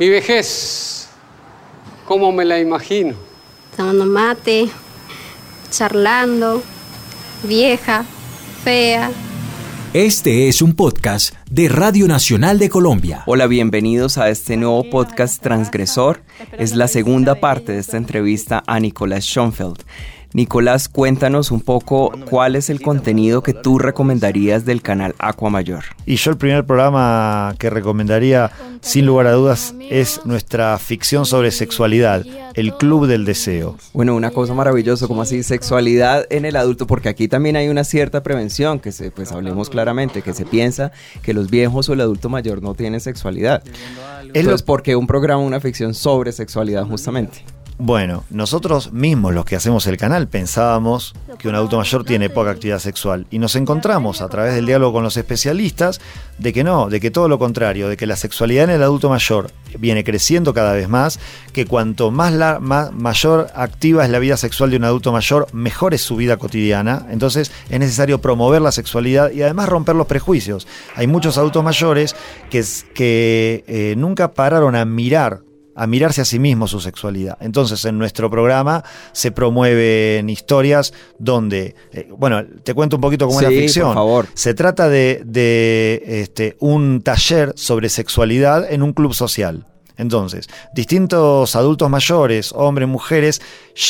Mi vejez, ¿cómo me la imagino? Tomando mate, charlando, vieja, fea. Este es un podcast de Radio Nacional de Colombia. Hola, bienvenidos a este nuevo podcast Transgresor. Es la segunda parte de esta entrevista a Nicolás Schoenfeld. Nicolás, cuéntanos un poco cuál es el contenido que tú recomendarías del canal Aqua Mayor. Y yo el primer programa que recomendaría, sin lugar a dudas, es nuestra ficción sobre sexualidad, El Club del Deseo. Bueno, una cosa maravillosa, como así, sexualidad en el adulto, porque aquí también hay una cierta prevención, que se, pues hablemos claramente, que se piensa que los viejos o el adulto mayor no tienen sexualidad. Entonces, ¿por qué un programa, una ficción sobre sexualidad justamente? Bueno, nosotros mismos los que hacemos el canal pensábamos que un adulto mayor tiene poca actividad sexual y nos encontramos a través del diálogo con los especialistas de que no, de que todo lo contrario, de que la sexualidad en el adulto mayor viene creciendo cada vez más, que cuanto más, la, más mayor activa es la vida sexual de un adulto mayor, mejor es su vida cotidiana. Entonces es necesario promover la sexualidad y además romper los prejuicios. Hay muchos adultos mayores que, que eh, nunca pararon a mirar a mirarse a sí mismo su sexualidad. Entonces, en nuestro programa se promueven historias donde, eh, bueno, te cuento un poquito cómo es la ficción. Por favor. Se trata de, de este, un taller sobre sexualidad en un club social. Entonces, distintos adultos mayores, hombres, mujeres,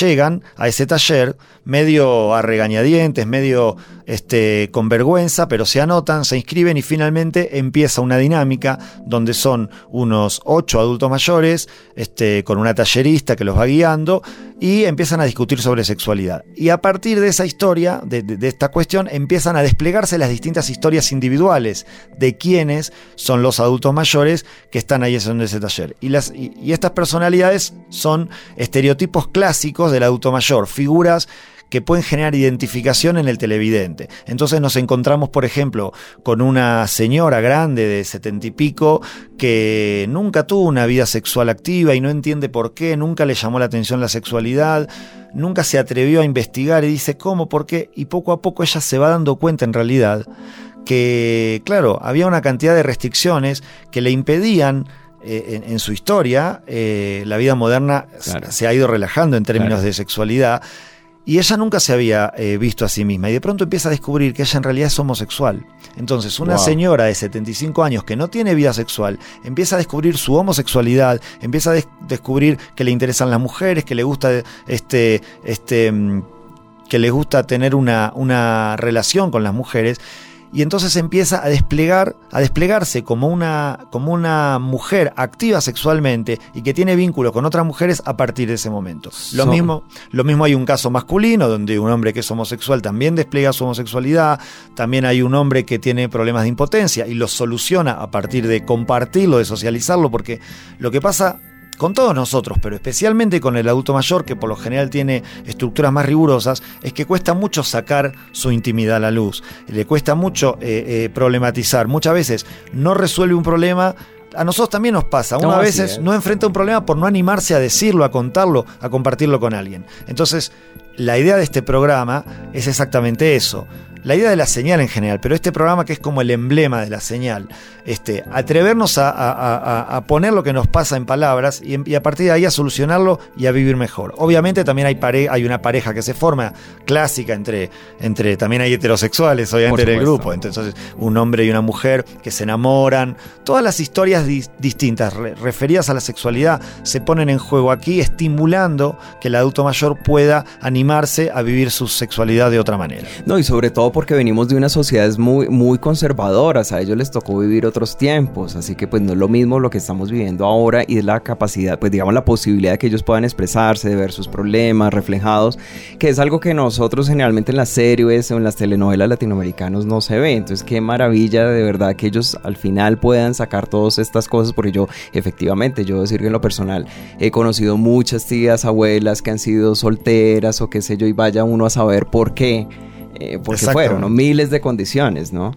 llegan a ese taller medio a regañadientes, medio este, con vergüenza, pero se anotan, se inscriben y finalmente empieza una dinámica donde son unos ocho adultos mayores, este, con una tallerista que los va guiando y empiezan a discutir sobre sexualidad. Y a partir de esa historia, de, esta cuestión, empiezan a desplegarse las distintas historias individuales de quiénes son los adultos mayores que están ahí en ese taller. Y estas personalidades son estereotipos clásicos del adulto mayor, figuras que pueden generar identificación en el televidente. Entonces nos encontramos, por ejemplo, con una señora grande de setenta y pico que nunca tuvo una vida sexual activa y no entiende por qué, nunca le llamó la atención la sexualidad, nunca se atrevió a investigar y dice cómo, por qué, y poco a poco ella se va dando cuenta en realidad que, claro, había una cantidad de restricciones que le impedían eh, en, en, su historia, eh, la vida moderna claro. se ha ido relajando en términos claro. de sexualidad. Y ella nunca se había eh, visto a sí misma y de pronto empieza a descubrir que ella en realidad es homosexual. Entonces una wow. señora de 75 años que no tiene vida sexual empieza a descubrir su homosexualidad, empieza a des descubrir que le interesan las mujeres, que le gusta este, este, que le gusta tener una, una relación con las mujeres y entonces empieza a desplegar, a desplegarse como una, como una mujer activa sexualmente y que tiene vínculos con otras mujeres a partir de ese momento. Lo, so. mismo, lo mismo hay un caso masculino donde un hombre que es homosexual también despliega su homosexualidad, también hay un hombre que tiene problemas de impotencia y lo soluciona a partir de compartirlo, de socializarlo, porque lo que pasa con todos nosotros, pero especialmente con el adulto mayor, que por lo general tiene estructuras más rigurosas, es que cuesta mucho sacar su intimidad a la luz. Le cuesta mucho eh, eh, problematizar. Muchas veces no resuelve un problema a nosotros también nos pasa. Una no, a veces no enfrenta un problema por no animarse a decirlo, a contarlo, a compartirlo con alguien. Entonces, la idea de este programa es exactamente eso la idea de la señal en general, pero este programa que es como el emblema de la señal, este, atrevernos a, a, poner lo que nos pasa en palabras y, y, a partir de ahí a solucionarlo y a vivir mejor. Obviamente también hay, pare hay una pareja que se forma clásica entre, entre también hay heterosexuales, obviamente en el grupo, entonces un hombre y una mujer que se enamoran, todas las historias di distintas re referidas a la sexualidad se ponen en juego aquí, estimulando que el adulto mayor pueda animarse a vivir su sexualidad de otra manera. No, y sobre todo porque venimos de unas sociedades muy, muy conservadoras, a ellos les tocó vivir otros tiempos, así que pues no es lo mismo lo que estamos viviendo ahora y es la capacidad, pues digamos la posibilidad de que ellos puedan expresarse, de ver sus problemas reflejados, que es algo que nosotros generalmente en las series o en las telenovelas latinoamericanas no se ve, entonces qué maravilla de verdad que ellos al final puedan sacar todas estas cosas, porque yo efectivamente, yo decir que en lo personal he conocido muchas tías, abuelas que han sido solteras o qué sé yo, y vaya uno a saber por qué eh, porque fueron ¿no? miles de condiciones, ¿no?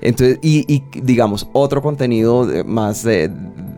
Entonces, y, y digamos, otro contenido más, eh,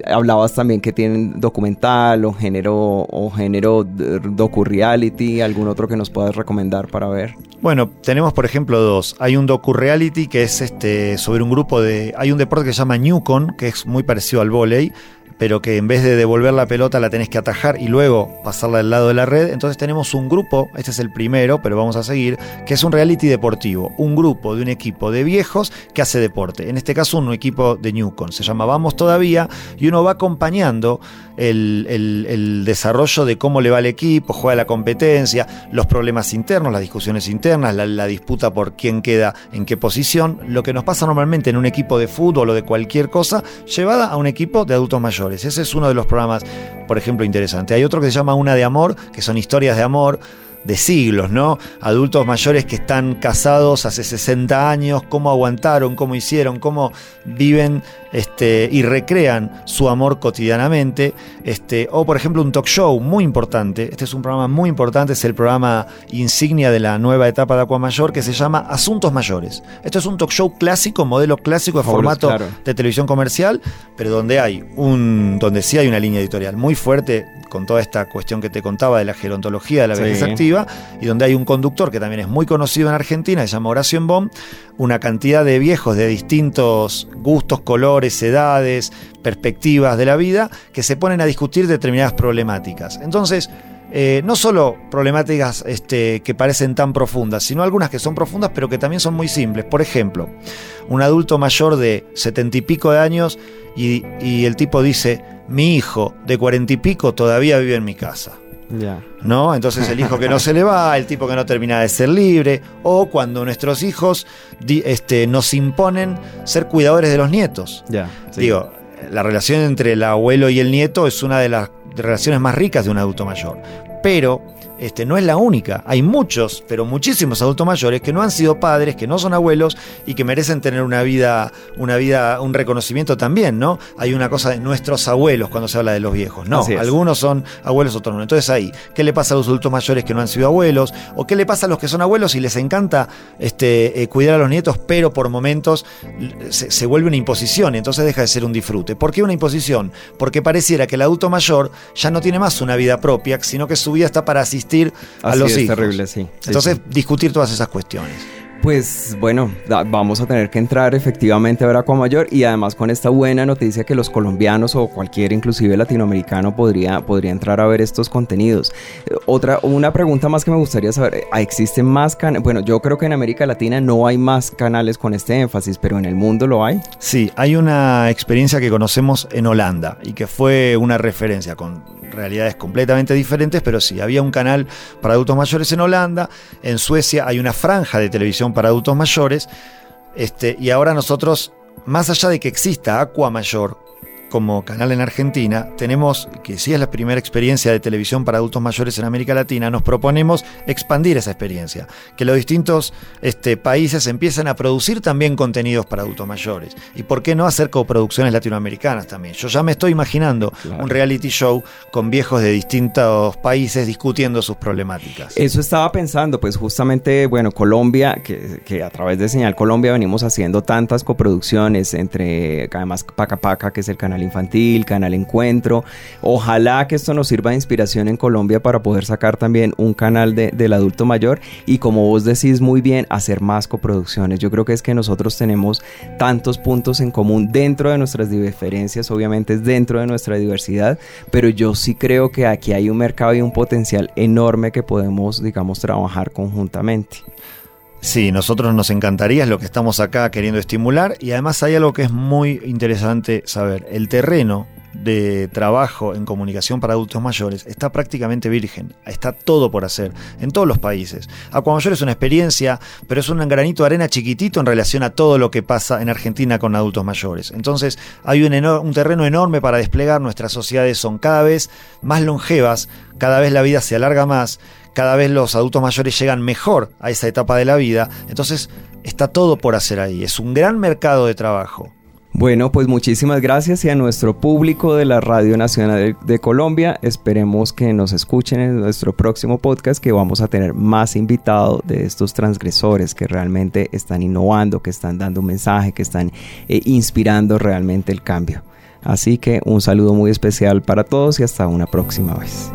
hablabas también que tienen documental o género, o género docu-reality, algún otro que nos puedas recomendar para ver. Bueno, tenemos por ejemplo dos. Hay un docu-reality que es este, sobre un grupo de... Hay un deporte que se llama Newcon, que es muy parecido al vóley, pero que en vez de devolver la pelota la tenés que atajar y luego pasarla del lado de la red. Entonces tenemos un grupo, este es el primero, pero vamos a seguir, que es un reality deportivo. Un grupo de un equipo de viejos que hace deporte. En este caso un equipo de Newcon. Se llama Vamos Todavía y uno va acompañando el, desarrollo de cómo le va al equipo, juega la competencia, los problemas internos, las discusiones internas, la, la disputa por quién queda en qué posición. Lo que nos pasa normalmente en un equipo de fútbol o de cualquier cosa, llevada a un equipo de adultos mayores. Ese es uno de los programas, por ejemplo, interesante. Hay otro que se llama Una de Amor, que son historias de amor de siglos, ¿no? Adultos mayores que están casados hace 60 años, cómo aguantaron, cómo hicieron, cómo viven este, y recrean su amor cotidianamente. Este, o, por ejemplo, un talk show muy importante. Este es un programa muy importante, es el programa insignia de la nueva etapa de Mayor que se llama Asuntos Mayores. Esto es un talk show clásico, modelo clásico de formato de televisión comercial, pero donde hay un, donde sí hay una línea editorial muy fuerte con toda esta cuestión que te contaba de la gerontología de la vejez activa, y donde hay un conductor que también es muy conocido en Argentina, se llama Horacio Embom, una cantidad de viejos de distintos gustos, colores, edades, perspectivas de la vida, que se ponen a discutir determinadas problemáticas. Entonces, eh, no solo problemáticas este, que parecen tan profundas, sino algunas que son profundas pero que también son muy simples. Por ejemplo, un adulto mayor de setenta y pico de años y, y el tipo dice, mi hijo de cuarenta y pico todavía vive en mi casa. ¿No? Entonces el hijo que no se le va, el tipo que no termina de ser libre, o cuando nuestros hijos este, nos imponen ser cuidadores de los nietos. Digo, la relación entre el abuelo y el nieto es una de las relaciones más ricas de un adulto mayor. Pero este, no es la única. Hay muchos, pero muchísimos adultos mayores que no han sido padres, que no son abuelos y que merecen tener una vida, una vida, un reconocimiento también, ¿no? Hay una cosa de nuestros abuelos cuando se habla de los viejos. No, algunos son abuelos, otros no. Entonces ahí, ¿qué le pasa a los adultos mayores que no han sido abuelos? ¿O qué le pasa a los que son abuelos y les encanta este, eh, cuidar a los nietos, pero por momentos se, se vuelve una imposición entonces deja de ser un disfrute? ¿Por qué una imposición? Porque pareciera que el adulto mayor ya no tiene más una vida propia, sino que su vida está para asistir a los hijos. terrible, sí. Entonces, discutir todas esas cuestiones. Pues bueno, vamos a tener que entrar efectivamente a ver Mayor y además con esta buena noticia que los colombianos o cualquier inclusive latinoamericano podría, podría entrar a ver estos contenidos. Otra, una pregunta más que me gustaría saber, ¿existen más canales? Bueno, yo creo que en América Latina no hay más canales con este énfasis, pero en el mundo lo hay. Sí, hay una experiencia que conocemos en Holanda y que fue una referencia con realidades completamente diferentes, pero sí, había un canal para adultos mayores en Holanda, en Suecia hay una franja de televisión para adultos mayores, este, y ahora nosotros, más allá de que exista Aqua Mayor, como canal en Argentina, tenemos, que sí es la primera experiencia de televisión para adultos mayores en América Latina, nos proponemos expandir esa experiencia, que los distintos este, países empiecen a producir también contenidos para adultos mayores. Y por qué no hacer coproducciones latinoamericanas también. Yo ya me estoy imaginando un reality show con viejos de distintos países discutiendo sus problemáticas. Eso estaba pensando, pues justamente, bueno, Colombia, que, que a través de Señal Colombia venimos haciendo tantas coproducciones entre, además, Paca Paca, que es el canal infantil, Canal Encuentro. Ojalá que esto nos sirva de inspiración en Colombia para poder sacar también un canal de, del adulto mayor y como vos decís muy bien, hacer más coproducciones. Yo creo que es que nosotros tenemos tantos puntos en común dentro de nuestras diferencias, obviamente es dentro de nuestra diversidad, pero yo sí creo que aquí hay un mercado y un potencial enorme que podemos, digamos, trabajar conjuntamente. Sí, nosotros nos encantaría, es lo que estamos acá queriendo estimular y además hay algo que es muy interesante saber. El terreno de trabajo en comunicación para adultos mayores está prácticamente virgen, está todo por hacer en todos los países. Mayor es una experiencia, pero es un granito de arena chiquitito en relación a todo lo que pasa en Argentina con adultos mayores. Entonces hay un, un terreno enorme para desplegar, nuestras sociedades son cada vez más longevas, cada vez la vida se alarga más cada vez los adultos mayores llegan mejor a esa etapa de la vida, entonces está todo por hacer ahí, es un gran mercado de trabajo. Bueno, pues muchísimas gracias y a nuestro público de la Radio Nacional de, Colombia, esperemos que nos escuchen en nuestro próximo podcast que vamos a tener más invitados de estos transgresores que realmente están innovando, que están dando un mensaje, que están eh, inspirando realmente el cambio. Así que un saludo muy especial para todos y hasta una próxima vez.